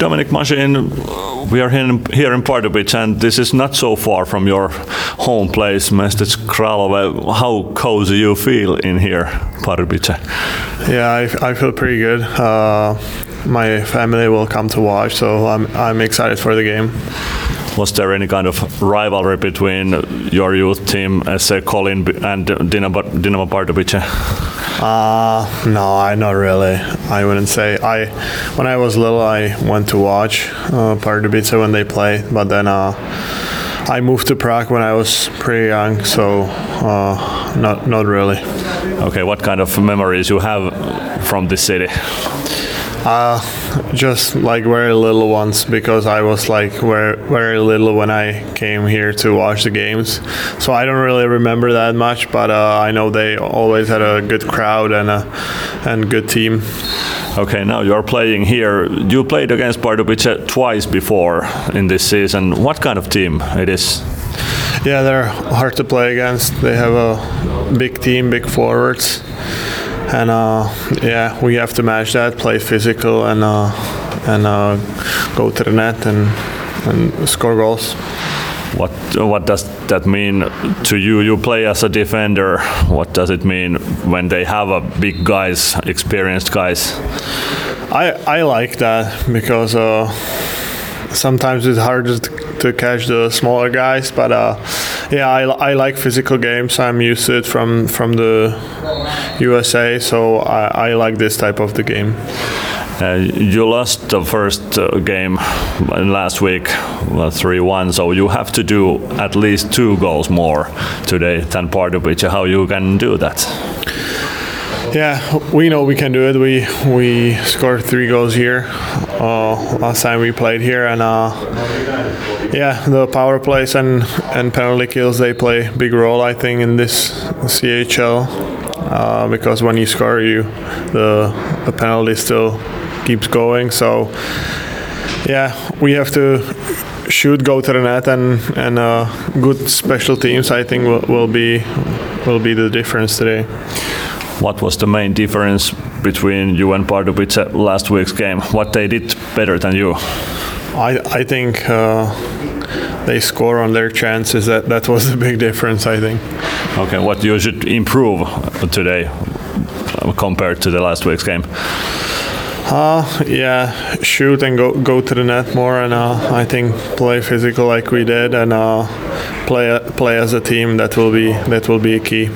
Dominik Mašín, we are here in, here in and this is not so far from your home place, Mestic Kralove. How cozy you feel in here, Pardubice? Yeah, I, I feel pretty good. Uh, my family will come to watch, so I'm, I'm excited for the game. Was there any kind of rivalry between your youth team, SC Kolín, and Dynamo, Dynamo Pardubice? Uh, no, I not really. I wouldn't say. I when I was little, I went to watch uh, Pardubice when they play, but then uh, I moved to Prague when I was pretty young, so uh, not not really. Okay, what kind of memories you have from this city? Uh, just like very little ones because I was like very very little when I came here to watch the games, so I don't really remember that much. But uh, I know they always had a good crowd and a and good team. Okay, now you're playing here. You played against Pardubice twice before in this season. What kind of team it is? Yeah, they're hard to play against. They have a big team, big forwards and uh, yeah, we have to match that, play physical, and uh, and uh, go to the net and and score goals. What what does that mean to you? You play as a defender. What does it mean when they have a big guys, experienced guys? I I like that because uh, sometimes it's hard to, to catch the smaller guys, but uh, yeah, I, I like physical games. I'm used to it from from the USA, so I, I like this type of the game. Uh, you lost the first uh, game last week, uh, one. So you have to do at least two goals more today than Pardubice. How you can do that? Yeah, we know we can do it. We we scored three goals here uh, last time we played here, and uh, yeah, the power plays and and penalty kills they play big role. I think in this CHL uh, because when you score, you the the penalty still keeps going. So yeah, we have to shoot, go to the net, and and uh, good special teams. I think will, will be will be the difference today. What was the main difference between you and Pardubice last week's game? What they did better than you? I I think uh, they score on their chances. That that was the big difference. I think. Okay, what you should improve today compared to the last week's game? Uh, yeah, shoot and go go to the net more, and uh, I think play physical like we did, and uh, play play as a team. That will be that will be a key.